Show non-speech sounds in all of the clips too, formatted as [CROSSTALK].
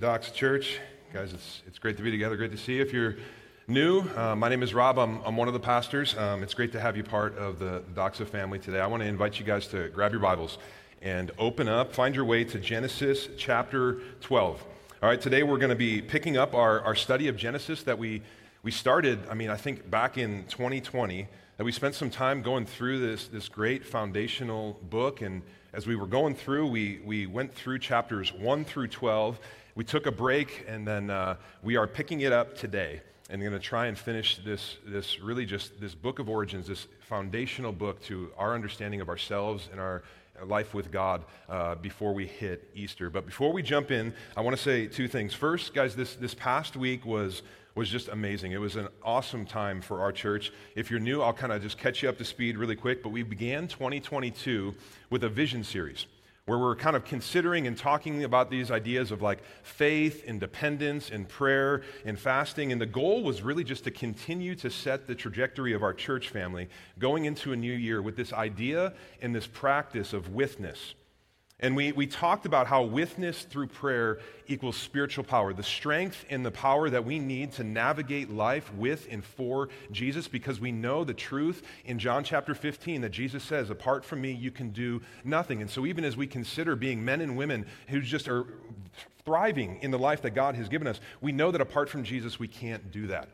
Doxa Church. Guys, it's, it's great to be together. Great to see you. If you're new, uh, my name is Rob. I'm, I'm one of the pastors. Um, it's great to have you part of the, Doxa family today. I want to invite you guys to grab your Bibles and open up, find your way to Genesis chapter 12. All right, today we're going to be picking up our, our study of Genesis that we, we started, I mean, I think back in 2020, that we spent some time going through this, this great foundational book. And as we were going through, we, we went through chapters 1 through 12. We took a break, and then uh, we are picking it up today and going to try and finish this, this really just this book of origins, this foundational book to our understanding of ourselves and our life with God uh, before we hit Easter. But before we jump in, I want to say two things. First, guys, this, this past week was was just amazing. It was an awesome time for our church. If you're new, I'll kind of just catch you up to speed really quick. But we began 2022 with a vision series where we're kind of considering and talking about these ideas of like faith, independence, and prayer and fasting. And the goal was really just to continue to set the trajectory of our church family going into a new year with this idea and this practice of witness. And we, we talked about how witness through prayer equals spiritual power, the strength and the power that we need to navigate life with and for Jesus, because we know the truth in John chapter 15 that Jesus says, Apart from me, you can do nothing. And so, even as we consider being men and women who just are thriving in the life that God has given us, we know that apart from Jesus, we can't do that.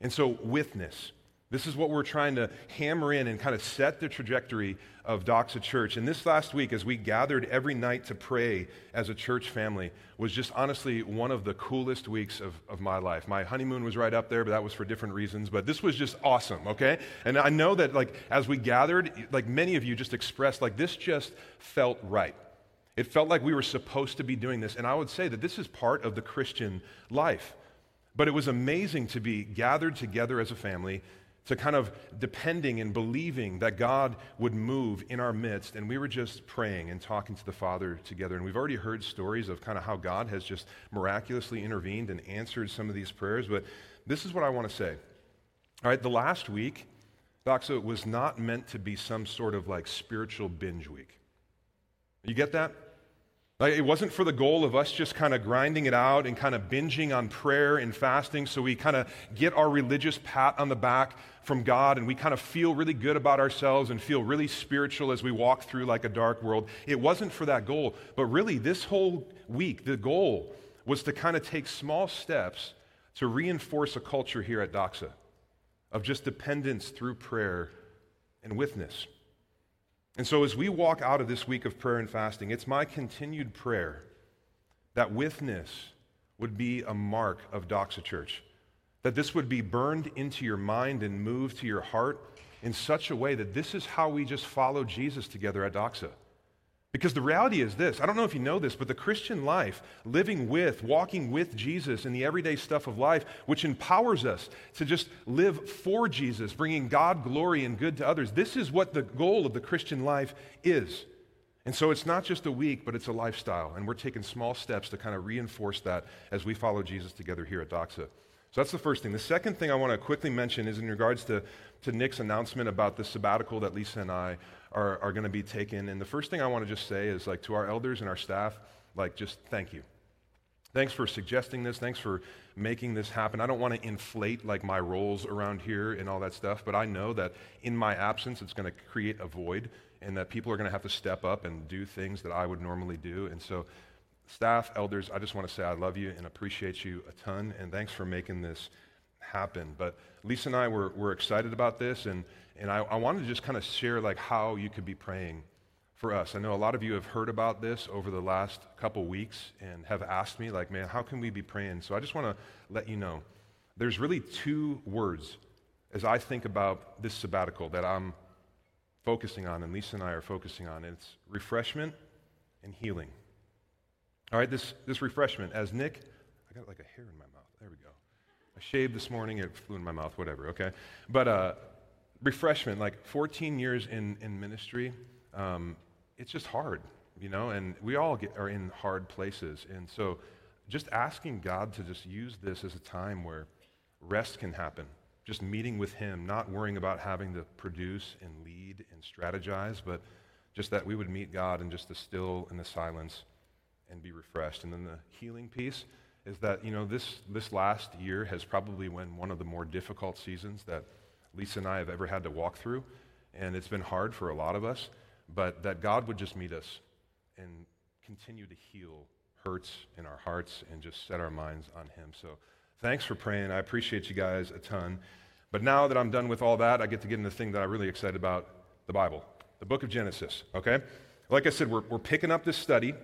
And so, witness. This is what we're trying to hammer in and kind of set the trajectory of Doxa Church. And this last week, as we gathered every night to pray as a church family, was just honestly one of the coolest weeks of, of my life. My honeymoon was right up there, but that was for different reasons. But this was just awesome, okay? And I know that, like, as we gathered, like many of you just expressed, like, this just felt right. It felt like we were supposed to be doing this. And I would say that this is part of the Christian life. But it was amazing to be gathered together as a family to kind of depending and believing that God would move in our midst. And we were just praying and talking to the Father together. And we've already heard stories of kind of how God has just miraculously intervened and answered some of these prayers. But this is what I want to say. All right, the last week, Doxa, was not meant to be some sort of like spiritual binge week. You get that? Like, it wasn't for the goal of us just kind of grinding it out and kind of binging on prayer and fasting so we kind of get our religious pat on the back from God and we kind of feel really good about ourselves and feel really spiritual as we walk through like a dark world. It wasn't for that goal. But really, this whole week, the goal was to kind of take small steps to reinforce a culture here at Doxa of just dependence through prayer and witness. And so, as we walk out of this week of prayer and fasting, it's my continued prayer that witness would be a mark of Doxa Church, that this would be burned into your mind and moved to your heart in such a way that this is how we just follow Jesus together at Doxa. Because the reality is this I don't know if you know this, but the Christian life, living with, walking with Jesus in the everyday stuff of life, which empowers us to just live for Jesus, bringing God glory and good to others, this is what the goal of the Christian life is. And so it's not just a week, but it's a lifestyle. And we're taking small steps to kind of reinforce that as we follow Jesus together here at Doxa. So that's the first thing. The second thing I want to quickly mention is in regards to, to Nick's announcement about the sabbatical that Lisa and I are, are going to be taken. And the first thing I want to just say is like to our elders and our staff, like just thank you. Thanks for suggesting this. Thanks for making this happen. I don't want to inflate like my roles around here and all that stuff, but I know that in my absence, it's going to create a void and that people are going to have to step up and do things that I would normally do. And so, staff, elders, I just want to say I love you and appreciate you a ton. And thanks for making this happen. But Lisa and I were, were excited about this, and, and I, I wanted to just kind of share like how you could be praying for us. I know a lot of you have heard about this over the last couple weeks and have asked me, like, man, how can we be praying? So I just want to let you know there's really two words as I think about this sabbatical that I'm focusing on, and Lisa and I are focusing on. It's refreshment and healing. All right, this, this refreshment, as Nick, I got like a hair in my mouth. There we go. I shaved this morning, it flew in my mouth, whatever, okay? But uh, refreshment, like 14 years in, in ministry, um, it's just hard, you know, and we all get, are in hard places. And so just asking God to just use this as a time where rest can happen, just meeting with Him, not worrying about having to produce and lead and strategize, but just that we would meet God and just the still and the silence and be refreshed. And then the healing piece is that, you know, this, this last year has probably been one of the more difficult seasons that Lisa and I have ever had to walk through. And it's been hard for a lot of us, but that God would just meet us and continue to heal hurts in our hearts and just set our minds on Him. So thanks for praying. I appreciate you guys a ton. But now that I'm done with all that, I get to get into the thing that I'm really excited about the Bible, the book of Genesis, okay? Like I said, we're, we're picking up this study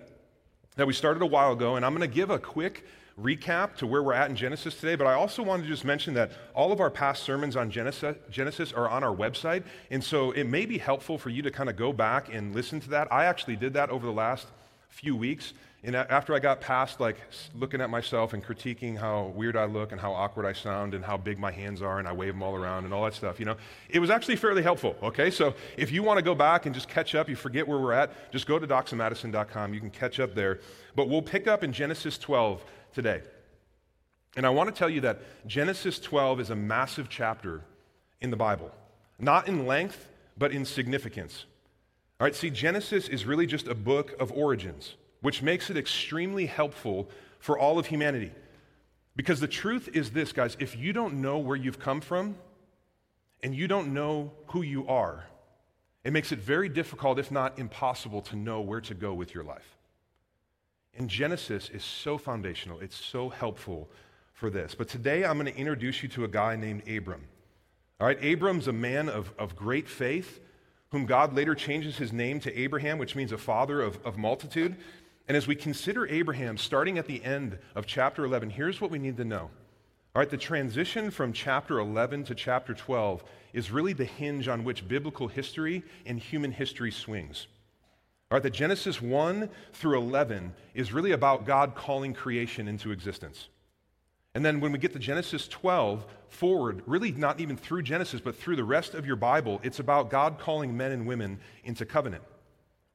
that we started a while ago, and I'm going to give a quick recap to where we're at in Genesis today, but I also wanted to just mention that all of our past sermons on Genesis, are on our website, and so it may be helpful for you to kind of go back and listen to that. I actually did that over the last few weeks, and after I got past like looking at myself and critiquing how weird I look and how awkward I sound and how big my hands are and I wave them all around and all that stuff, you know, it was actually fairly helpful. Okay, so if you want to go back and just catch up, you forget where we're at, just go to doxamadison.com. You can catch up there. But we'll pick up in Genesis 12 today. And I want to tell you that Genesis 12 is a massive chapter in the Bible, not in length, but in significance. All right, see, Genesis is really just a book of origins which makes it extremely helpful for all of humanity. Because the truth is this, guys if you don't know where you've come from and you don't know who you are, it makes it very difficult, if not impossible, to know where to go with your life. And Genesis is so foundational, it's so helpful for this. But today I'm going to introduce you to a guy named Abram. All right, Abram's a man of, of great faith, whom God later changes his name to Abraham, which means a father of, of multitude. And as we consider Abraham, starting at the end of chapter 11, here's what we need to know. All right, the transition from chapter 11 to chapter 12 is really the hinge on which biblical history and human history swings. All right, the Genesis 1 through 11 is really about God calling creation into existence. And then when we get to Genesis 12 forward, really not even through Genesis, but through the rest of your Bible, it's about God calling men and women into covenant,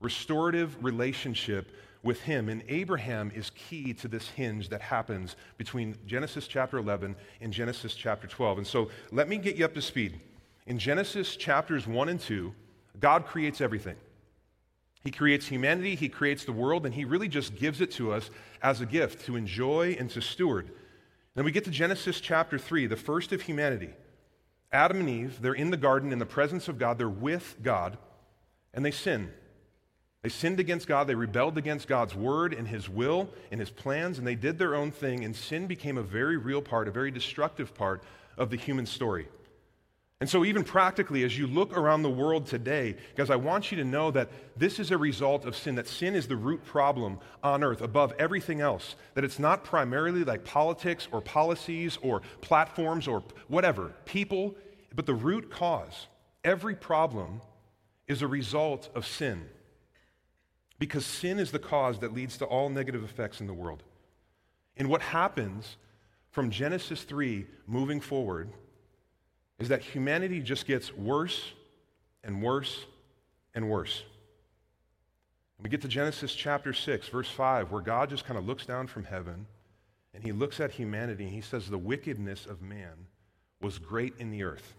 restorative relationship with him. And Abraham is key to this hinge that happens between Genesis chapter 11 and Genesis chapter 12. And so let me get you up to speed. In Genesis chapters 1 and 2, God creates everything. He creates humanity, He creates the world, and He really just gives it to us as a gift to enjoy and to steward. Then we get to Genesis chapter 3, the first of humanity. Adam and Eve, they're in the garden in the presence of God, they're with God, and they sin. They sinned against God, they rebelled against God's word and his will and his plans, and they did their own thing, and sin became a very real part, a very destructive part of the human story. And so, even practically, as you look around the world today, guys, I want you to know that this is a result of sin, that sin is the root problem on earth above everything else. That it's not primarily like politics or policies or platforms or whatever, people, but the root cause, every problem is a result of sin because sin is the cause that leads to all negative effects in the world. And what happens from Genesis 3 moving forward is that humanity just gets worse and worse and worse. we get to Genesis chapter 6, verse 5, where God just kind of looks down from heaven and he looks at humanity and he says, The wickedness of man was great in the earth.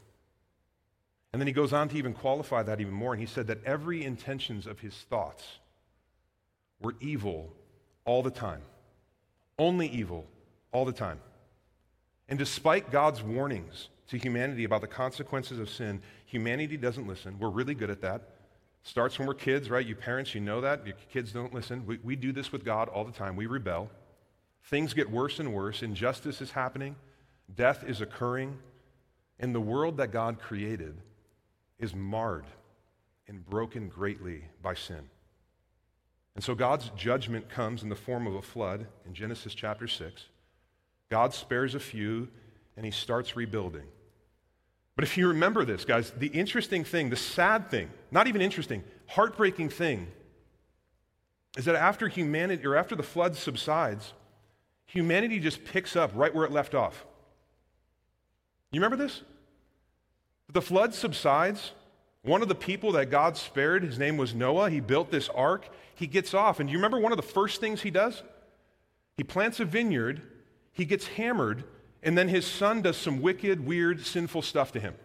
And then he goes on to even qualify that even more, and he said that every intentions of his thoughts were evil all the time. Only evil all the time. And despite God's warnings to humanity about the consequences of sin, humanity doesn't listen. We're really good at that. Starts when we're kids, right? You parents, you know that. Your kids don't listen. We, we do this with God all the time. We rebel. Things get worse and worse. Injustice is happening. Death is occurring. And the world that God created is marred and broken greatly by sin. And so God's judgment comes in the form of a flood in Genesis chapter 6. God spares a few and he starts rebuilding. But if you remember this, guys, the interesting thing, the sad thing, not even interesting, heartbreaking thing, is that after humanity, or after the flood subsides, humanity just picks up right where it left off. You remember this? The flood subsides. One of the people that God spared, his name was Noah, he built this ark he gets off. And do you remember one of the first things he does? He plants a vineyard, he gets hammered, and then his son does some wicked, weird, sinful stuff to him.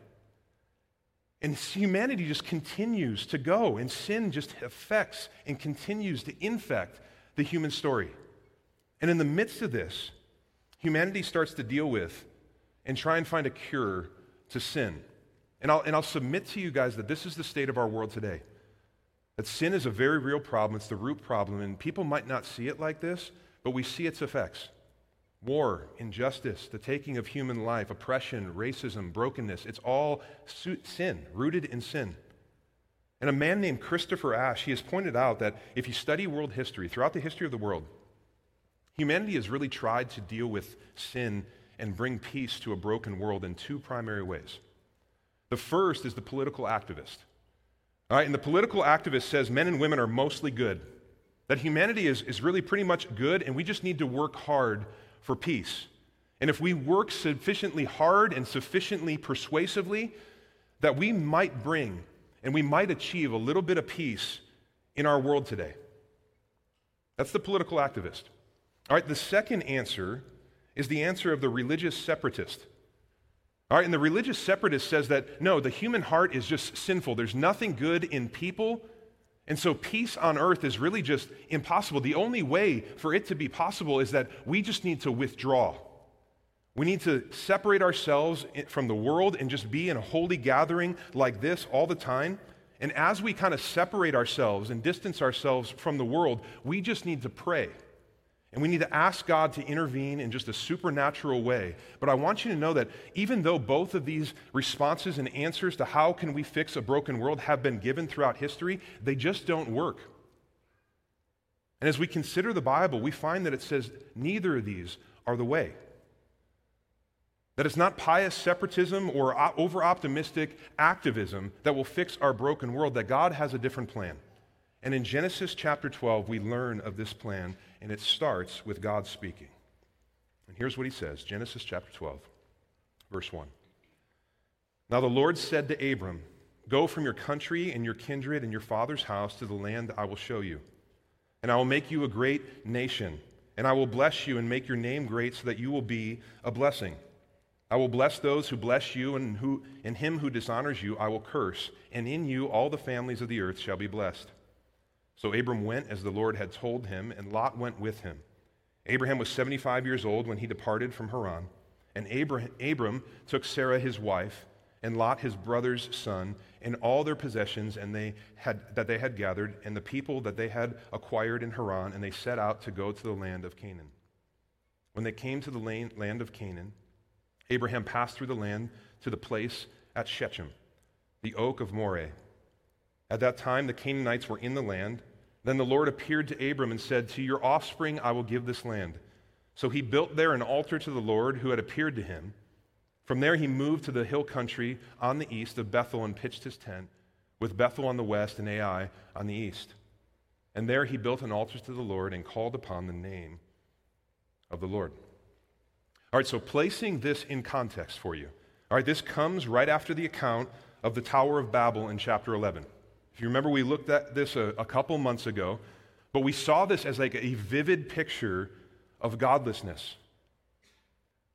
And humanity just continues to go, and sin just affects and continues to infect the human story. And in the midst of this, humanity starts to deal with and try and find a cure to sin. And I'll, and I'll submit to you guys that this is the state of our world today. That sin is a very real problem, it's the root problem, and people might not see it like this, but we see its effects war, injustice, the taking of human life, oppression, racism, brokenness. It's all sin, rooted in sin. And a man named Christopher Ash, he has pointed out that if you study world history, throughout the history of the world, humanity has really tried to deal with sin and bring peace to a broken world in two primary ways. The first is the political activist. All right, and the political activist says men and women are mostly good, that humanity is, is really pretty much good, and we just need to work hard for peace. And if we work sufficiently hard and sufficiently persuasively, that we might bring and we might achieve a little bit of peace in our world today. That's the political activist. All right, the second answer is the answer of the religious separatist. All right, and the religious separatist says that no, the human heart is just sinful. There's nothing good in people. And so peace on earth is really just impossible. The only way for it to be possible is that we just need to withdraw. We need to separate ourselves from the world and just be in a holy gathering like this all the time. And as we kind of separate ourselves and distance ourselves from the world, we just need to pray. And we need to ask God to intervene in just a supernatural way. But I want you to know that even though both of these responses and answers to how can we fix a broken world have been given throughout history, they just don't work. And as we consider the Bible, we find that it says neither of these are the way. That it's not pious separatism or over optimistic activism that will fix our broken world, that God has a different plan. And in Genesis chapter 12, we learn of this plan, and it starts with God speaking. And here's what he says Genesis chapter 12, verse 1. Now the Lord said to Abram, Go from your country and your kindred and your father's house to the land I will show you. And I will make you a great nation, and I will bless you and make your name great so that you will be a blessing. I will bless those who bless you, and, who, and him who dishonors you I will curse, and in you all the families of the earth shall be blessed. So Abram went as the Lord had told him, and Lot went with him. Abraham was 75 years old when he departed from Haran. And Abram took Sarah his wife, and Lot his brother's son, and all their possessions and they had, that they had gathered, and the people that they had acquired in Haran, and they set out to go to the land of Canaan. When they came to the land of Canaan, Abraham passed through the land to the place at Shechem, the oak of Moreh at that time, the Canaanites were in the land. Then the Lord appeared to Abram and said, To your offspring I will give this land. So he built there an altar to the Lord who had appeared to him. From there, he moved to the hill country on the east of Bethel and pitched his tent, with Bethel on the west and Ai on the east. And there he built an altar to the Lord and called upon the name of the Lord. All right, so placing this in context for you. All right, this comes right after the account of the Tower of Babel in chapter 11. If you remember, we looked at this a, a couple months ago, but we saw this as like a vivid picture of godlessness,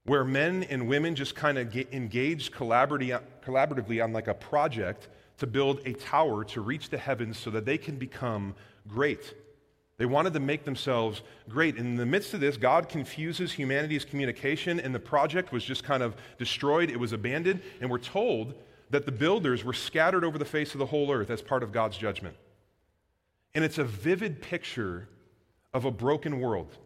where men and women just kind of engaged collaboratively on like a project to build a tower to reach the heavens so that they can become great. They wanted to make themselves great. In the midst of this, God confuses humanity's communication, and the project was just kind of destroyed. It was abandoned, and we're told that the builders were scattered over the face of the whole earth as part of God's judgment. And it's a vivid picture of a broken world.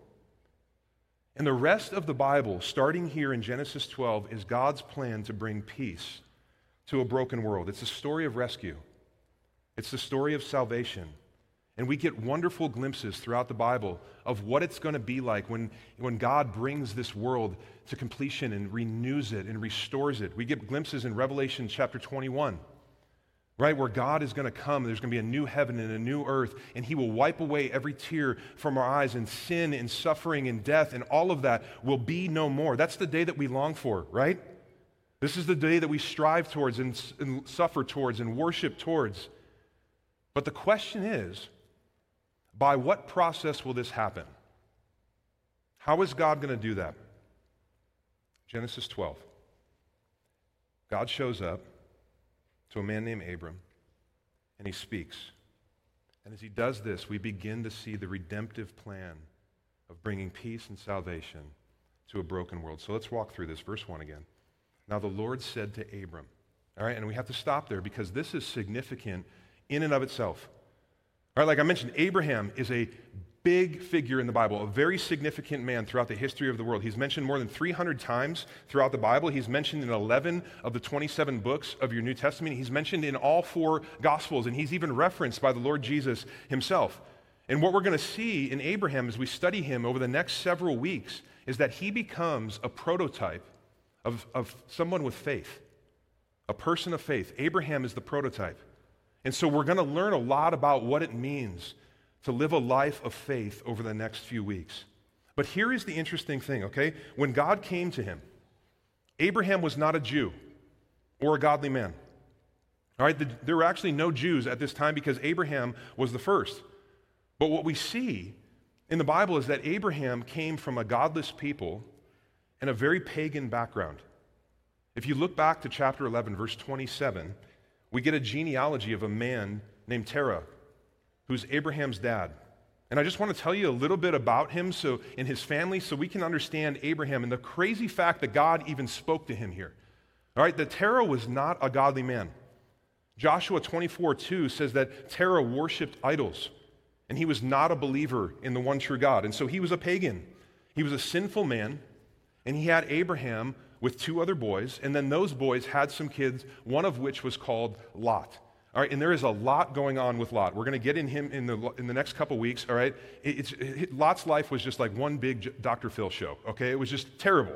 And the rest of the Bible, starting here in Genesis 12, is God's plan to bring peace to a broken world. It's a story of rescue, it's the story of salvation. And we get wonderful glimpses throughout the Bible of what it's going to be like when, when God brings this world to completion and renews it and restores it. We get glimpses in Revelation chapter 21, right, where God is going to come. There's going to be a new heaven and a new earth, and He will wipe away every tear from our eyes, and sin and suffering and death and all of that will be no more. That's the day that we long for, right? This is the day that we strive towards and, and suffer towards and worship towards. But the question is, by what process will this happen? How is God going to do that? Genesis 12. God shows up to a man named Abram and he speaks. And as he does this, we begin to see the redemptive plan of bringing peace and salvation to a broken world. So let's walk through this. Verse 1 again. Now the Lord said to Abram, all right, and we have to stop there because this is significant in and of itself. Right, like I mentioned, Abraham is a big figure in the Bible, a very significant man throughout the history of the world. He's mentioned more than 300 times throughout the Bible. He's mentioned in 11 of the 27 books of your New Testament. He's mentioned in all four Gospels, and he's even referenced by the Lord Jesus himself. And what we're going to see in Abraham as we study him over the next several weeks is that he becomes a prototype of, of someone with faith, a person of faith. Abraham is the prototype. And so we're going to learn a lot about what it means to live a life of faith over the next few weeks. But here is the interesting thing, okay? When God came to him, Abraham was not a Jew or a godly man. All right, the, there were actually no Jews at this time because Abraham was the first. But what we see in the Bible is that Abraham came from a godless people and a very pagan background. If you look back to chapter 11, verse 27, we get a genealogy of a man named Terah, who's Abraham's dad. And I just want to tell you a little bit about him so in his family so we can understand Abraham and the crazy fact that God even spoke to him here. All right, that Terah was not a godly man. Joshua 24, 2 says that Terah worshiped idols, and he was not a believer in the one true God. And so he was a pagan. He was a sinful man and he had Abraham with two other boys, and then those boys had some kids, one of which was called Lot. All right, and there is a lot going on with Lot. We're going to get in him in the, in the next couple weeks, all right? It, it, Lot's life was just like one big Dr. Phil show, okay? It was just terrible,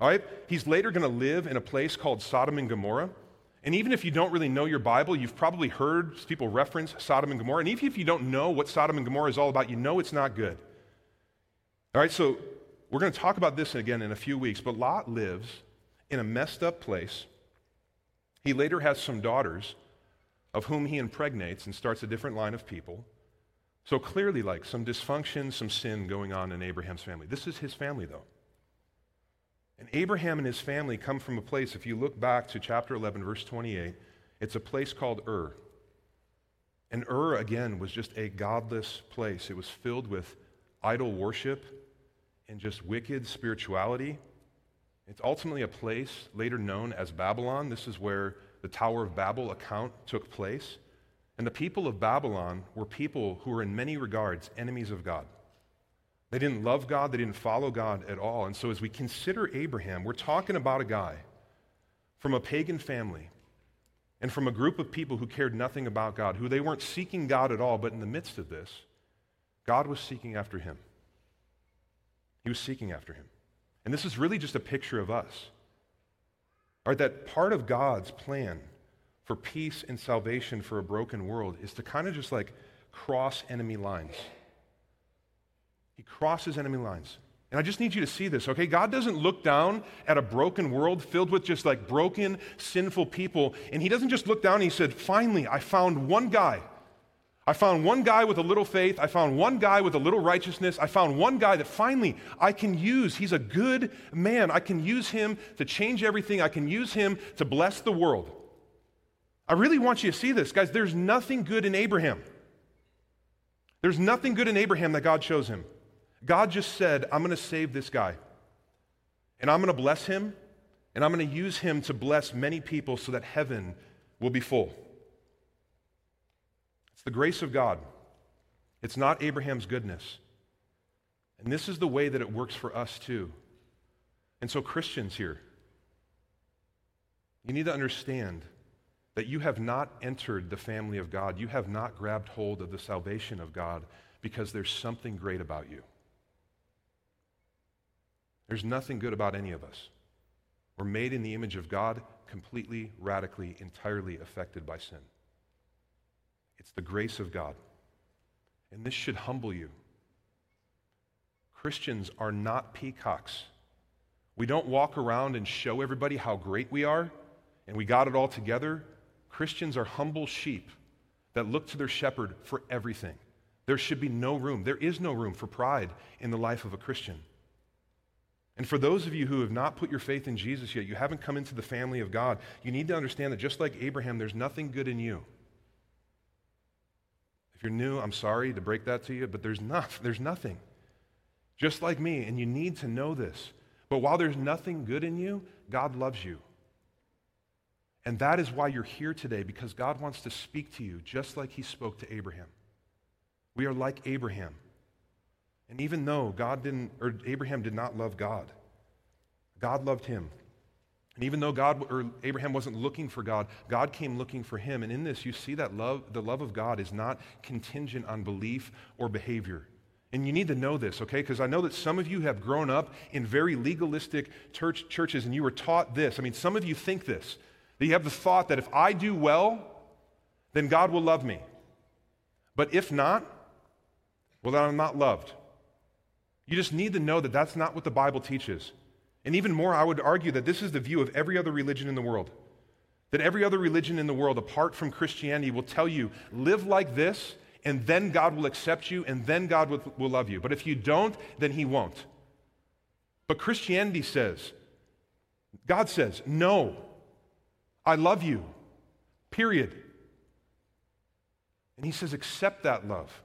all right? He's later going to live in a place called Sodom and Gomorrah. And even if you don't really know your Bible, you've probably heard people reference Sodom and Gomorrah. And even if you don't know what Sodom and Gomorrah is all about, you know it's not good. All right, so we're going to talk about this again in a few weeks, but Lot lives in a messed up place. He later has some daughters of whom he impregnates and starts a different line of people. So clearly, like some dysfunction, some sin going on in Abraham's family. This is his family, though. And Abraham and his family come from a place, if you look back to chapter 11, verse 28, it's a place called Ur. And Ur, again, was just a godless place. It was filled with idol worship and just wicked spirituality. It's ultimately a place later known as Babylon. This is where the Tower of Babel account took place. And the people of Babylon were people who were, in many regards, enemies of God. They didn't love God, they didn't follow God at all. And so, as we consider Abraham, we're talking about a guy from a pagan family and from a group of people who cared nothing about God, who they weren't seeking God at all, but in the midst of this, God was seeking after him. He was seeking after him. And this is really just a picture of us. Right, that part of God's plan for peace and salvation for a broken world is to kind of just like cross enemy lines. He crosses enemy lines. And I just need you to see this, okay? God doesn't look down at a broken world filled with just like broken, sinful people. And He doesn't just look down and He said, finally, I found one guy I found one guy with a little faith. I found one guy with a little righteousness. I found one guy that finally I can use. He's a good man. I can use him to change everything. I can use him to bless the world. I really want you to see this, guys. There's nothing good in Abraham. There's nothing good in Abraham that God shows him. God just said, I'm going to save this guy. And I'm going to bless him. And I'm going to use him to bless many people so that heaven will be full. It's the grace of God, it's not Abraham's goodness. And this is the way that it works for us too. And so, Christians here, you need to understand that you have not entered the family of God. You have not grabbed hold of the salvation of God because there's something great about you. There's nothing good about any of us. We're made in the image of God, completely, radically, entirely affected by sin. It's the grace of God. And this should humble you. Christians are not peacocks. We don't walk around and show everybody how great we are and we got it all together. Christians are humble sheep that look to their shepherd for everything. There should be no room. There is no room for pride in the life of a Christian. And for those of you who have not put your faith in Jesus yet, you haven't come into the family of God, you need to understand that just like Abraham, there's nothing good in you. If you're new, I'm sorry to break that to you, but there's, not, [LAUGHS] there's nothing. Just like me, and you need to know this. But while there's nothing good in you, God loves you. And that is why you're here today, because God wants to speak to you just like he spoke to Abraham. We are like Abraham. And even though God didn't, or Abraham did not love God, God loved him. And even though God or Abraham wasn't looking for God, God came looking for him. And in this, you see that love, the love of God is not contingent on belief or behavior. And you need to know this, okay? Because I know that some of you have grown up in very legalistic church, churches and you were taught this. I mean, some of you think this that you have the thought that if I do well, then God will love me. But if not, well, then I'm not loved. You just need to know that that's not what the Bible teaches. And even more, I would argue that this is the view of every other religion in the world. That every other religion in the world, apart from Christianity, will tell you live like this, and then God will accept you, and then God will, will love you. But if you don't, then He won't. But Christianity says, God says, no, I love you, period. And he says, accept that love.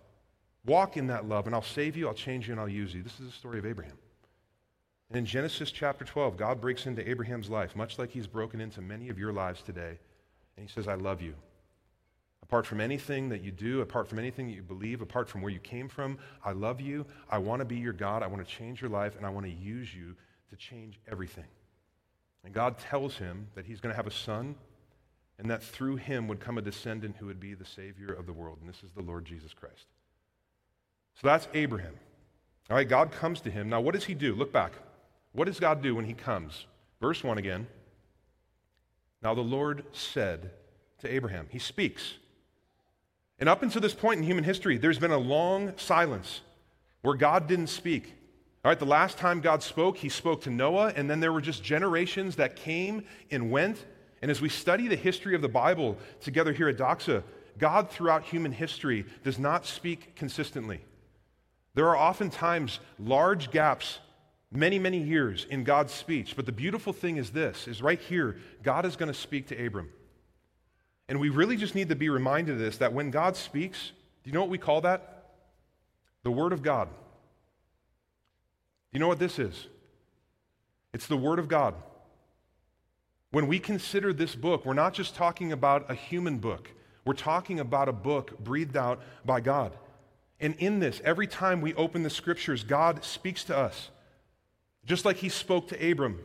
Walk in that love, and I'll save you, I'll change you, and I'll use you. This is the story of Abraham. And in Genesis chapter 12, God breaks into Abraham's life, much like he's broken into many of your lives today. And he says, I love you. Apart from anything that you do, apart from anything that you believe, apart from where you came from, I love you. I want to be your God. I want to change your life, and I want to use you to change everything. And God tells him that he's going to have a son and that through him would come a descendant who would be the Savior of the world. And this is the Lord Jesus Christ. So that's Abraham. All right, God comes to him. Now, what does he do? Look back. What does God do when he comes? Verse 1 again. Now, the Lord said to Abraham, He speaks. And up until this point in human history, there's been a long silence where God didn't speak. All right, the last time God spoke, he spoke to Noah, and then there were just generations that came and went. And as we study the history of the Bible together here at Doxa, God throughout human history does not speak consistently. There are oftentimes large gaps, many, many years in God's speech. But the beautiful thing is this is right here, God is going to speak to Abram. And we really just need to be reminded of this that when God speaks, do you know what we call that? The Word of God. Do you know what this is? It's the Word of God. When we consider this book, we're not just talking about a human book, we're talking about a book breathed out by God. And in this, every time we open the scriptures, God speaks to us, just like He spoke to Abram.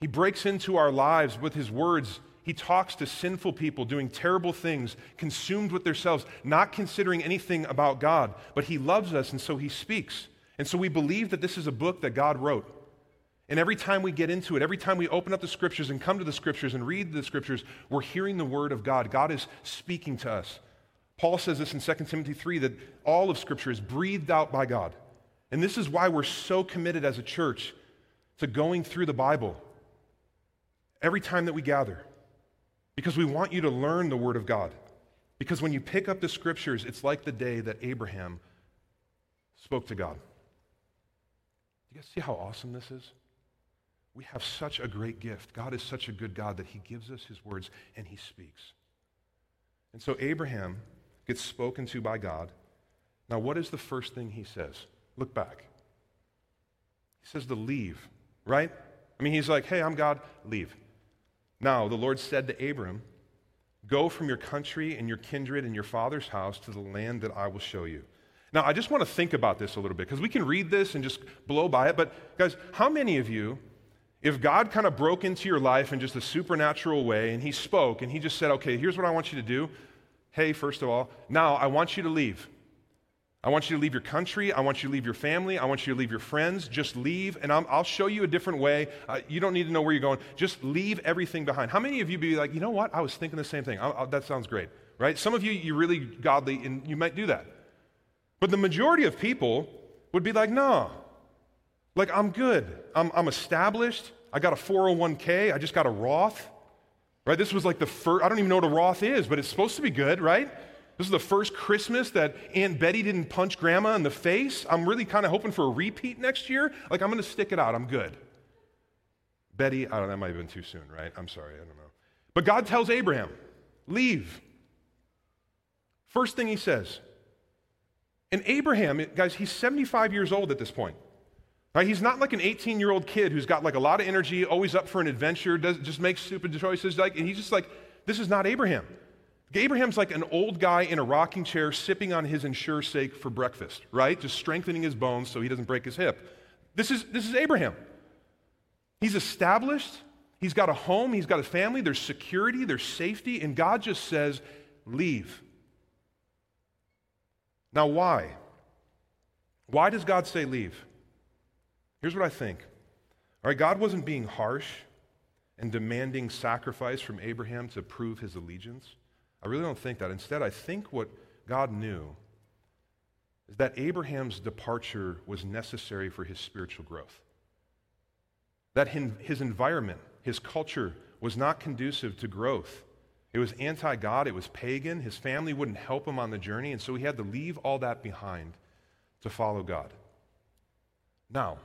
He breaks into our lives with His words. He talks to sinful people doing terrible things, consumed with themselves, not considering anything about God. But He loves us, and so He speaks. And so we believe that this is a book that God wrote. And every time we get into it, every time we open up the scriptures and come to the scriptures and read the scriptures, we're hearing the word of God. God is speaking to us. Paul says this in 2 Timothy 3 that all of scripture is breathed out by God. And this is why we're so committed as a church to going through the Bible every time that we gather. Because we want you to learn the word of God. Because when you pick up the scriptures, it's like the day that Abraham spoke to God. You guys see how awesome this is? We have such a great gift. God is such a good God that he gives us his words and he speaks. And so Abraham gets spoken to by God. Now, what is the first thing he says? Look back. He says to leave, right? I mean, he's like, hey, I'm God, leave. Now, the Lord said to Abram, Go from your country and your kindred and your father's house to the land that I will show you. Now, I just want to think about this a little bit because we can read this and just blow by it. But, guys, how many of you, if God kind of broke into your life in just a supernatural way and He spoke and He just said, okay, here's what I want you to do. Hey, first of all, now I want you to leave. I want you to leave your country. I want you to leave your family. I want you to leave your friends. Just leave, and i will show you a different way. Uh, you don't need to know where you're going. Just leave everything behind. How many of you be like, you know what? I was thinking the same thing. I, I, that sounds great, right? Some of you, you're really godly, and you might do that. But the majority of people would be like, no, like I'm good. I'm, I'm established. I got a 401k. I just got a Roth, right? This was like the first, I don't even know what a Roth is, but it's supposed to be good, right? This is the first Christmas that Aunt Betty didn't punch grandma in the face. I'm really kind of hoping for a repeat next year. Like, I'm going to stick it out. I'm good. Betty, I don't know, that might have been too soon, right? I'm sorry, I don't know. But God tells Abraham, leave. First thing he says. And Abraham, guys, he's 75 years old at this point. Right? He's not like an 18 year old kid who's got like a lot of energy, always up for an adventure, does, just makes stupid choices. Like, and he's just like, this is not Abraham. Abraham's like an old guy in a rocking chair sipping on his Ensure sake for breakfast, right? Just strengthening his bones so he doesn't break his hip. This is, this is Abraham. He's established, he's got a home, he's got a family, there's security, there's safety, and God just says, leave. Now, why? Why does God say leave? Here's what I think. All right, God wasn't being harsh and demanding sacrifice from Abraham to prove his allegiance. I really don't think that. Instead, I think what God knew is that Abraham's departure was necessary for his spiritual growth. That his environment, his culture, was not conducive to growth. It was anti God, it was pagan. His family wouldn't help him on the journey, and so he had to leave all that behind to follow God. Now,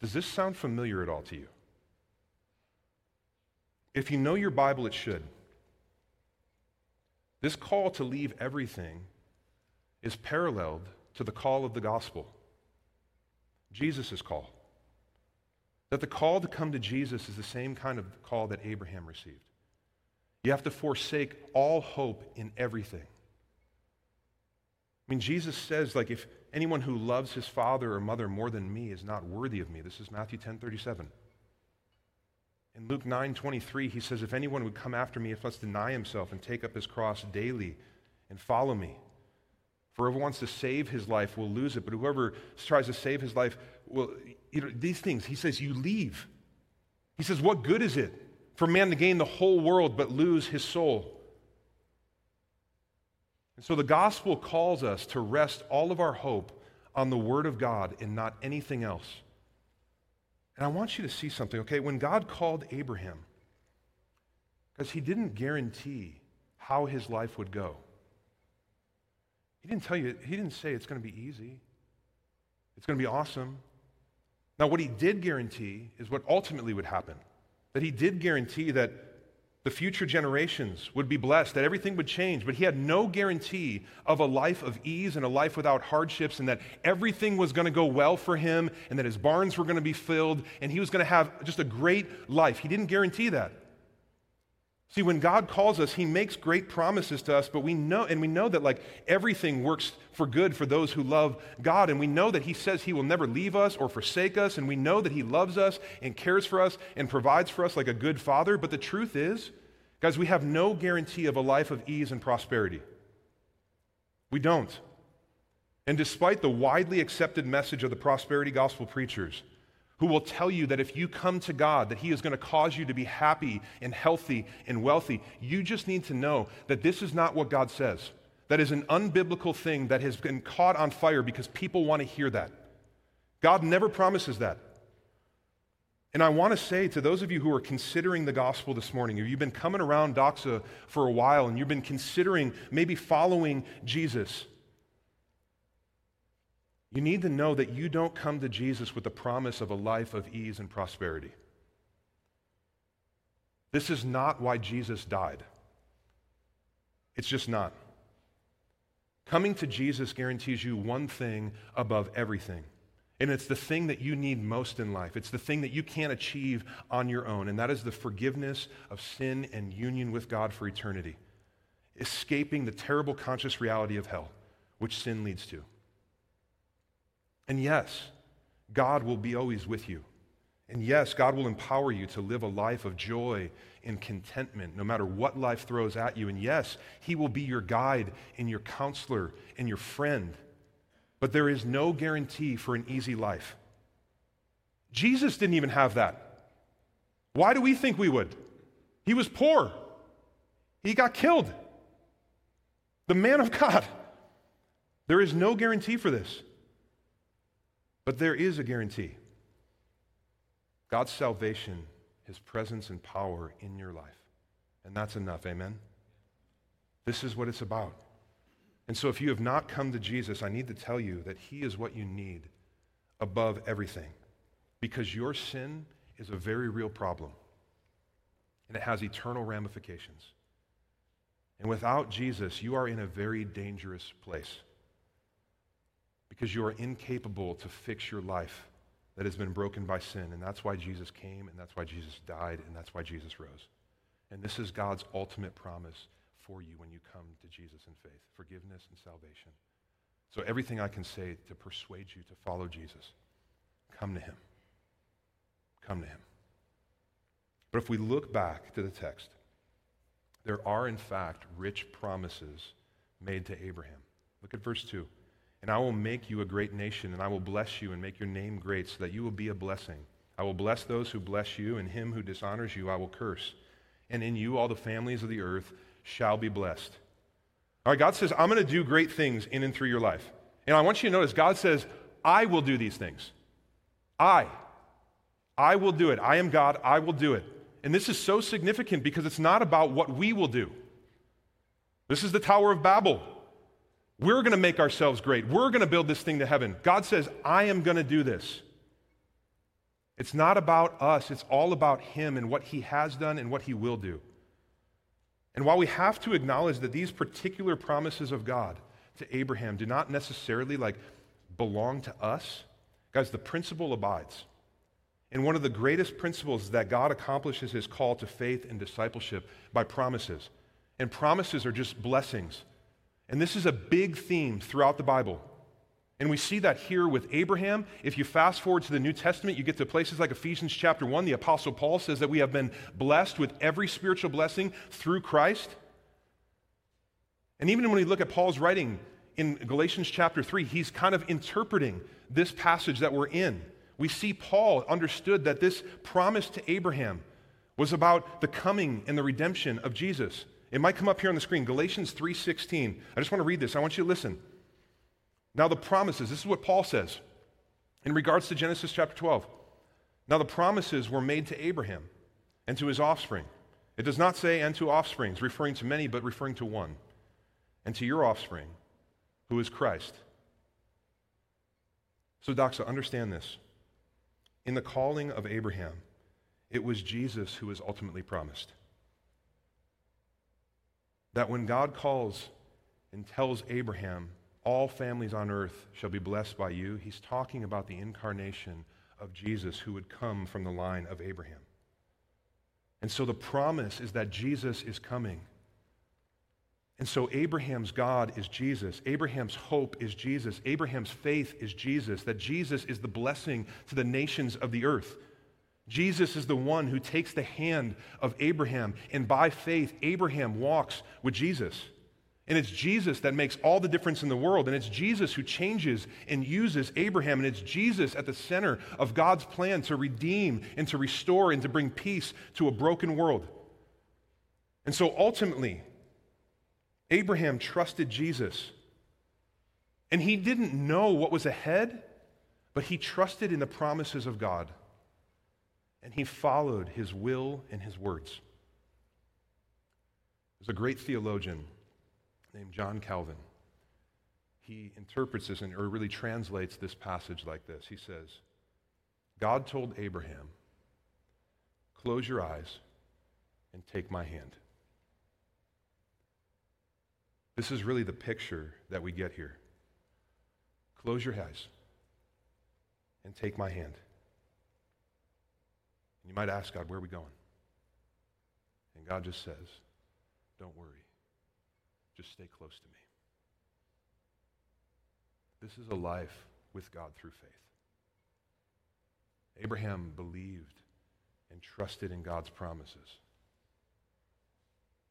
does this sound familiar at all to you? If you know your Bible, it should. This call to leave everything is paralleled to the call of the gospel, Jesus' call. That the call to come to Jesus is the same kind of call that Abraham received. You have to forsake all hope in everything. I mean, Jesus says, like, if anyone who loves his father or mother more than me is not worthy of me. This is Matthew 10 37. In Luke 9 23, he says, If anyone would come after me, must deny himself and take up his cross daily and follow me. For whoever wants to save his life will lose it, but whoever tries to save his life will, you know, these things, he says, you leave. He says, What good is it for man to gain the whole world but lose his soul? And so the gospel calls us to rest all of our hope on the word of God and not anything else. And I want you to see something, okay? When God called Abraham, because he didn't guarantee how his life would go. He didn't tell you, he didn't say it's going to be easy. It's going to be awesome. Now, what he did guarantee is what ultimately would happen. That he did guarantee that the future generations would be blessed, that everything would change, but he had no guarantee of a life of ease and a life without hardships, and that everything was going to go well for him, and that his barns were going to be filled, and he was going to have just a great life. He didn't guarantee that. See, when God calls us, He makes great promises to us, but we know, and we know that like everything works for good for those who love God, and we know that He says He will never leave us or forsake us, and we know that He loves us and cares for us and provides for us like a good father. But the truth is, guys, we have no guarantee of a life of ease and prosperity. We don't. And despite the widely accepted message of the prosperity gospel preachers, who will tell you that if you come to God, that He is going to cause you to be happy and healthy and wealthy. You just need to know that this is not what God says. That is an unbiblical thing that has been caught on fire because people want to hear that. God never promises that. And I want to say to those of you who are considering the gospel this morning, if you've been coming around Doxa for a while and you've been considering maybe following Jesus, you need to know that you don't come to Jesus with the promise of a life of ease and prosperity. This is not why Jesus died. It's just not. Coming to Jesus guarantees you one thing above everything. And it's the thing that you need most in life. It's the thing that you can't achieve on your own. And that is the forgiveness of sin and union with God for eternity. Escaping the terrible conscious reality of hell, which sin leads to. And yes, God will be always with you. And yes, God will empower you to live a life of joy and contentment no matter what life throws at you. And yes, He will be your guide and your counselor and your friend. But there is no guarantee for an easy life. Jesus didn't even have that. Why do we think we would? He was poor, he got killed. The man of God. There is no guarantee for this. But there is a guarantee God's salvation, His presence and power in your life. And that's enough, amen? This is what it's about. And so, if you have not come to Jesus, I need to tell you that He is what you need above everything. Because your sin is a very real problem, and it has eternal ramifications. And without Jesus, you are in a very dangerous place because you are incapable to fix your life that has been broken by sin. And that's why Jesus came, and that's why Jesus died, and that's why Jesus rose. And this is God's ultimate promise for you when you come to Jesus in faith forgiveness and salvation. So, everything I can say to persuade you to follow Jesus, come to him. Come to him. But if we look back to the text, there are, in fact, rich promises made to Abraham. Look at verse 2. And I will make you a great nation, and I will bless you and make your name great, so that you will be a blessing. I will bless those who bless you, and him who dishonors you I will curse. And in you all the families of the earth shall be blessed. All right, God says, I'm going to do great things in and through your life. And I want you to notice, God says, I will do these things. I. I will do it. I am God. I will do it. And this is so significant because it's not about what we will do. This is the Tower of Babel. We're going to make ourselves great. We're going to build this thing to heaven. God says, I am going to do this. It's not about us, it's all about Him and what He has done and what He will do. And while we have to acknowledge that these particular promises of God to Abraham do not necessarily like belong to us, guys, the principle abides. And one of the greatest principles is that God accomplishes his call to faith and discipleship by promises. And promises are just blessings. And this is a big theme throughout the Bible. And we see that here with Abraham. If you fast forward to the New Testament, you get to places like Ephesians chapter 1. The Apostle Paul says that we have been blessed with every spiritual blessing through Christ. And even when we look at Paul's writing in Galatians chapter 3, he's kind of interpreting this passage that we're in we see Paul understood that this promise to Abraham was about the coming and the redemption of Jesus. It might come up here on the screen, Galatians 3:16. I just want to read this. I want you to listen. Now the promises, this is what Paul says in regards to Genesis chapter 12. Now the promises were made to Abraham and to his offspring. It does not say and to offsprings, referring to many, but referring to one, and to your offspring, who is Christ. So, Doxa, understand this. In the calling of Abraham, it was Jesus who was ultimately promised. That when God calls and tells Abraham, all families on earth shall be blessed by you, he's talking about the incarnation of Jesus who would come from the line of Abraham. And so the promise is that Jesus is coming. And so Abraham's God is Jesus. Abraham's hope is Jesus. Abraham's faith is Jesus, that Jesus is the blessing to the nations of the earth. Jesus is the one who takes the hand of Abraham, and by faith, Abraham walks with Jesus. And it's Jesus that makes all the difference in the world. And it's Jesus who changes and uses Abraham. And it's Jesus at the center of God's plan to redeem and to restore and to bring peace to a broken world. And so ultimately, Abraham trusted Jesus. And he didn't know what was ahead, but he trusted in the promises of God. And he followed his will and his words. There's a great theologian named John Calvin. He interprets this and, or really translates this passage like this. He says, God told Abraham, Close your eyes and take my hand. This is really the picture that we get here. Close your eyes and take my hand. And you might ask God, where are we going? And God just says, don't worry. Just stay close to me. This is a life with God through faith. Abraham believed and trusted in God's promises.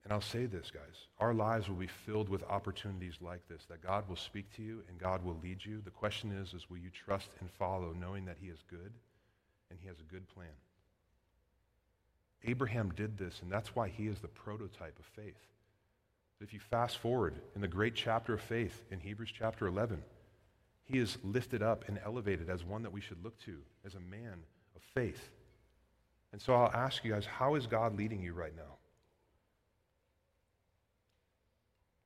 And I'll say this, guys. Our lives will be filled with opportunities like this, that God will speak to you and God will lead you. The question is, is will you trust and follow, knowing that he is good and he has a good plan? Abraham did this, and that's why he is the prototype of faith. If you fast forward in the great chapter of faith in Hebrews chapter 11, he is lifted up and elevated as one that we should look to, as a man of faith. And so I'll ask you guys, how is God leading you right now?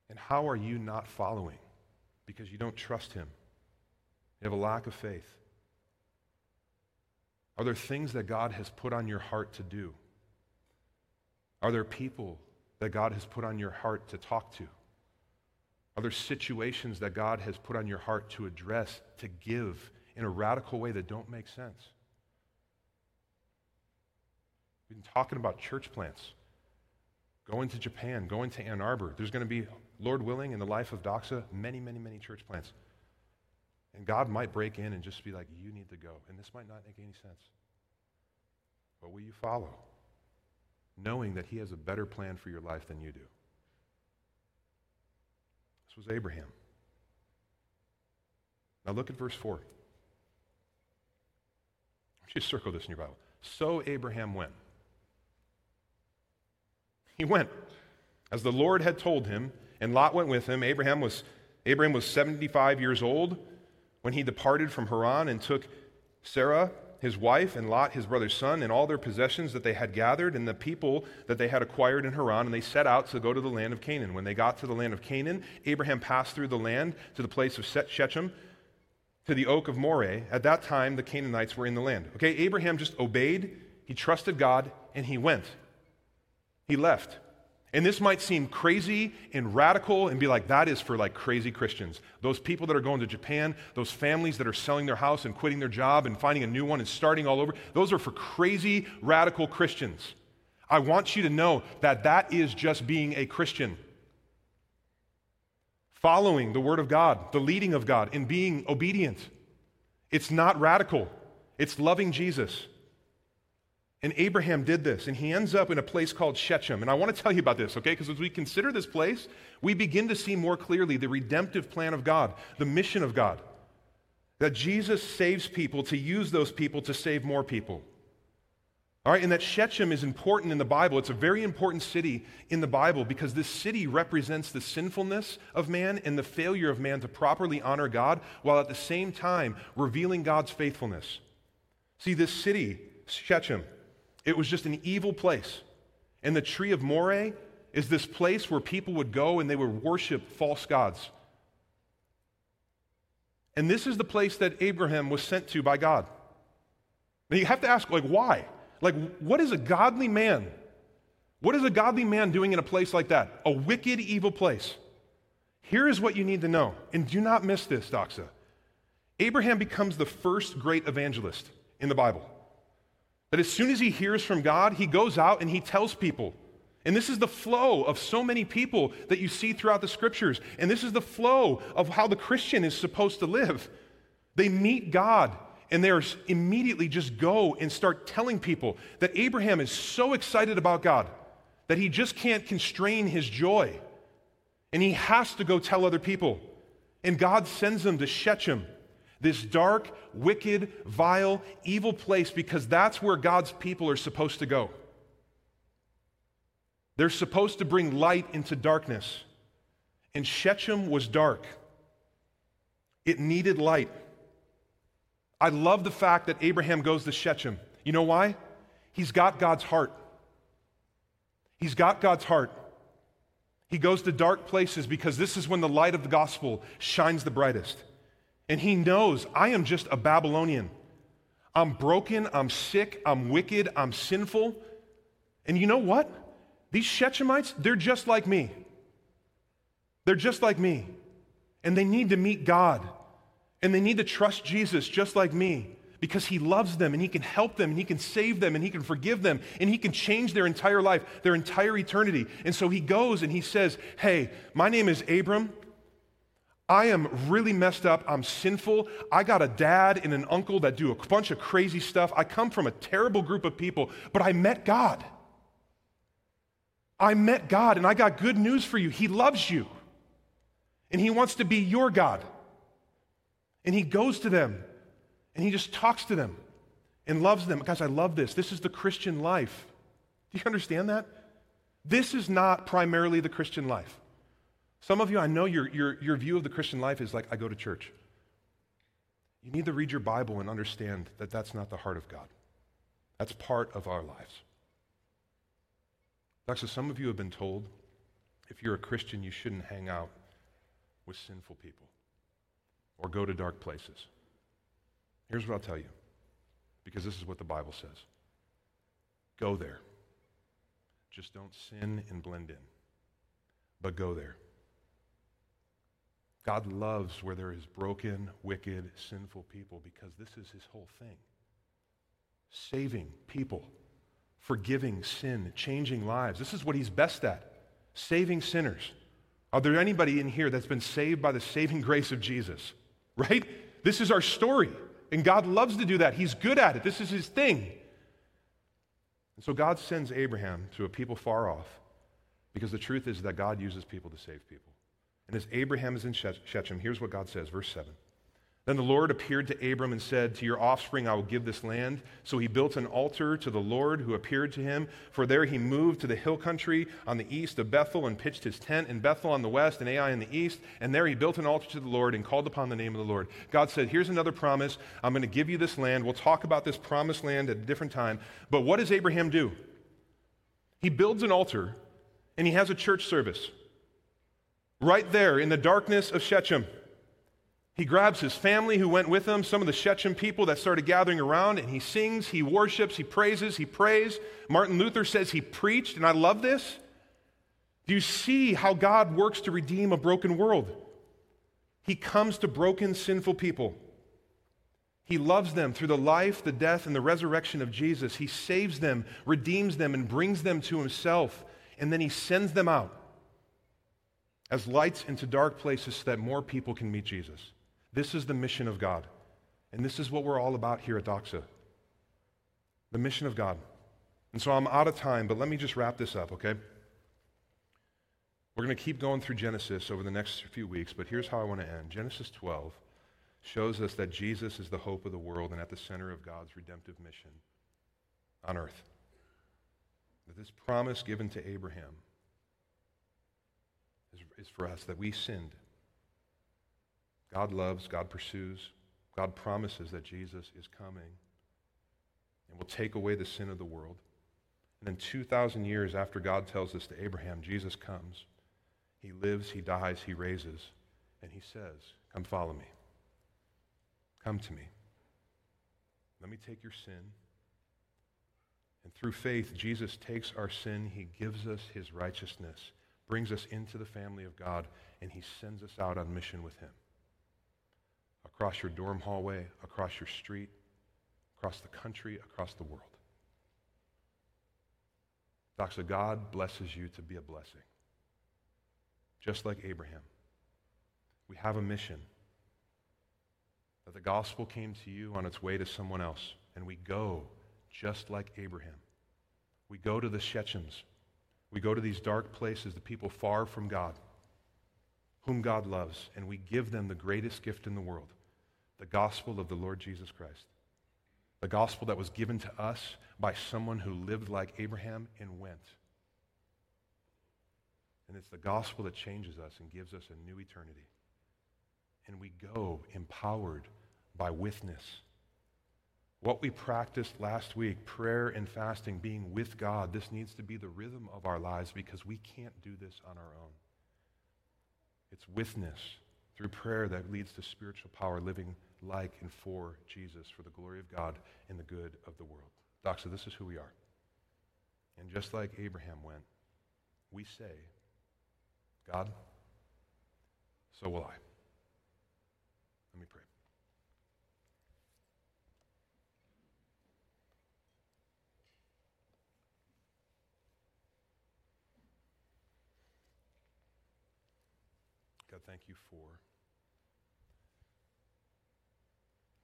And how are you not following? Because you don't trust Him. You have a lack of faith. Are there things that God has put on your heart to do? Are there people that God has put on your heart to talk to? Are there situations that God has put on your heart to address, to give in a radical way that don't make sense? We've been talking about church plants, going to Japan, going to Ann Arbor. There's going to be, Lord willing, in the life of Doxa, many, many, many church plants. And God might break in and just be like, you need to go. And this might not make any sense. But will you follow? Knowing that He has a better plan for your life than you do. This was Abraham. Now look at verse 4. I want you circle this in your Bible. So Abraham went. He went as the Lord had told him, and Lot went with him. Abraham was, Abraham was 75 years old when he departed from Haran and took Sarah his wife, and Lot, his brother's son, and all their possessions that they had gathered, and the people that they had acquired in Haran, and they set out to go to the land of Canaan. When they got to the land of Canaan, Abraham passed through the land to the place of Shechem, to the oak of Moreh. At that time, the Canaanites were in the land. Okay, Abraham just obeyed, he trusted God, and he went. He left. And this might seem crazy and radical and be like, that is for like crazy Christians. Those people that are going to Japan, those families that are selling their house and quitting their job and finding a new one and starting all over, those are for crazy, radical Christians. I want you to know that that is just being a Christian. Following the Word of God, the leading of God, and being obedient. It's not radical, it's loving Jesus. And Abraham did this, and he ends up in a place called Shechem. And I want to tell you about this, okay? Because as we consider this place, we begin to see more clearly the redemptive plan of God, the mission of God. That Jesus saves people to use those people to save more people. All right, and that Shechem is important in the Bible. It's a very important city in the Bible because this city represents the sinfulness of man and the failure of man to properly honor God while at the same time revealing God's faithfulness. See, this city, Shechem, it was just an evil place. And the tree of Moreh is this place where people would go and they would worship false gods. And this is the place that Abraham was sent to by God. Now you have to ask, like, why? Like, what is a godly man? What is a godly man doing in a place like that? A wicked, evil place. Here is what you need to know, and do not miss this, Doxa. Abraham becomes the first great evangelist in the Bible. That as soon as he hears from God, he goes out and he tells people. And this is the flow of so many people that you see throughout the scriptures. And this is the flow of how the Christian is supposed to live. They meet God and they immediately just go and start telling people that Abraham is so excited about God that he just can't constrain his joy. And he has to go tell other people. And God sends him to Shechem this dark, wicked, vile, evil place because that's where God's people are supposed to go. They're supposed to bring light into darkness. And Shechem was dark, it needed light. I love the fact that Abraham goes to Shechem. You know why? He's got God's heart. He's got God's heart. He goes to dark places because this is when the light of the gospel shines the brightest. And he knows I am just a Babylonian. I'm broken, I'm sick, I'm wicked, I'm sinful. And you know what? These Shechemites, they're just like me. They're just like me. And they need to meet God. And they need to trust Jesus just like me because he loves them and he can help them and he can save them and he can forgive them and he can change their entire life, their entire eternity. And so he goes and he says, Hey, my name is Abram. I am really messed up. I'm sinful. I got a dad and an uncle that do a bunch of crazy stuff. I come from a terrible group of people, but I met God. I met God, and I got good news for you. He loves you, and He wants to be your God. And He goes to them, and He just talks to them and loves them. Guys, I love this. This is the Christian life. Do you understand that? This is not primarily the Christian life. Some of you, I know your, your, your view of the Christian life is like, I go to church. You need to read your Bible and understand that that's not the heart of God. That's part of our lives. Actually, some of you have been told if you're a Christian, you shouldn't hang out with sinful people or go to dark places. Here's what I'll tell you, because this is what the Bible says go there. Just don't sin and blend in. but go there. God loves where there is broken, wicked, sinful people because this is his whole thing saving people, forgiving sin, changing lives. This is what he's best at saving sinners. Are there anybody in here that's been saved by the saving grace of Jesus? Right? This is our story. And God loves to do that. He's good at it. This is his thing. And so God sends Abraham to a people far off because the truth is that God uses people to save people. And as Abraham is in Shechem, here's what God says, verse 7. Then the Lord appeared to Abram and said, To your offspring I will give this land. So he built an altar to the Lord who appeared to him. For there he moved to the hill country on the east of Bethel and pitched his tent in Bethel on the west and Ai in the east. And there he built an altar to the Lord and called upon the name of the Lord. God said, Here's another promise. I'm going to give you this land. We'll talk about this promised land at a different time. But what does Abraham do? He builds an altar and he has a church service right there in the darkness of Shechem. He grabs his family who went with him, some of the Shechem people that started gathering around, and he sings, he worships, he praises, he prays. Martin Luther says he preached, and I love this. Do you see how God works to redeem a broken world? He comes to broken, sinful people. He loves them through the life, the death, and the resurrection of Jesus. He saves them, redeems them, and brings them to himself. And then he sends them out as lights into dark places so that more people can meet Jesus. This is the mission of God. And this is what we're all about here at Doxa the mission of God. And so I'm out of time, but let me just wrap this up, okay? We're going to keep going through Genesis over the next few weeks, but here's how I want to end. Genesis 12 shows us that Jesus is the hope of the world and at the center of God's redemptive mission on earth. That this promise given to Abraham is, is for us that we sinned God loves, God pursues, God promises that Jesus is coming and will take away the sin of the world. And then 2,000 years after God tells this to Abraham, Jesus comes. He lives, he dies, he raises, and he says, Come follow me. Come to me. Let me take your sin. And through faith, Jesus takes our sin, he gives us his righteousness, brings us into the family of God, and he sends us out on mission with him across your dorm hallway, across your street, across the country, across the world. Doxa, God blesses you to be a blessing, just like Abraham. We have a mission that the gospel came to you on its way to someone else, and we go just like Abraham. We go to the Shechems. We go to these dark places, the people far from God, whom God loves, and we give them the greatest gift in the world the gospel of the Lord Jesus Christ. The gospel that was given to us by someone who lived like Abraham and went. And it's the gospel that changes us and gives us a new eternity. And we go empowered by witness. What we practiced last week, prayer and fasting, being with God, this needs to be the rhythm of our lives because we can't do this on our own. It's witness through prayer that leads to spiritual power, living like and for Jesus for the glory of God and the good of the world. Doxa, this is who we are. And just like Abraham went, we say, God, so will I. Let me pray. God, thank you for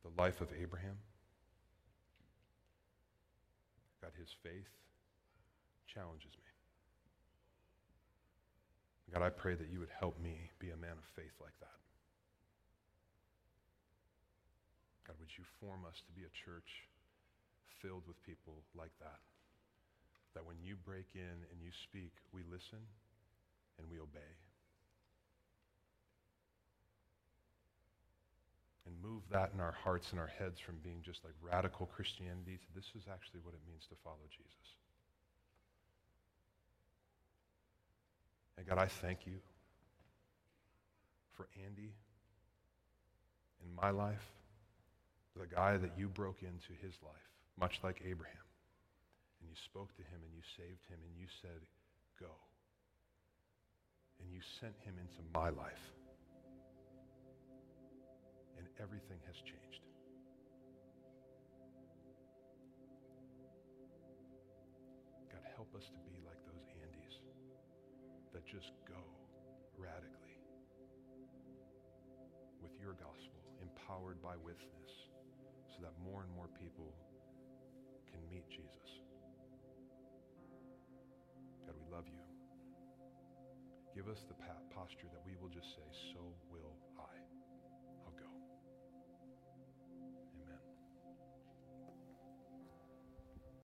the life of Abraham. God, his faith challenges me. God, I pray that you would help me be a man of faith like that. God, would you form us to be a church filled with people like that? That when you break in and you speak, we listen and we obey. Move that in our hearts and our heads from being just like radical Christianity to this is actually what it means to follow Jesus. And God, I thank you for Andy in my life, the guy that you broke into his life, much like Abraham. And you spoke to him and you saved him and you said, Go. and you sent him into my life. Everything has changed. God, help us to be like those Andys that just go radically with your gospel, empowered by witness, so that more and more people can meet Jesus. God, we love you. Give us the posture that we will just say,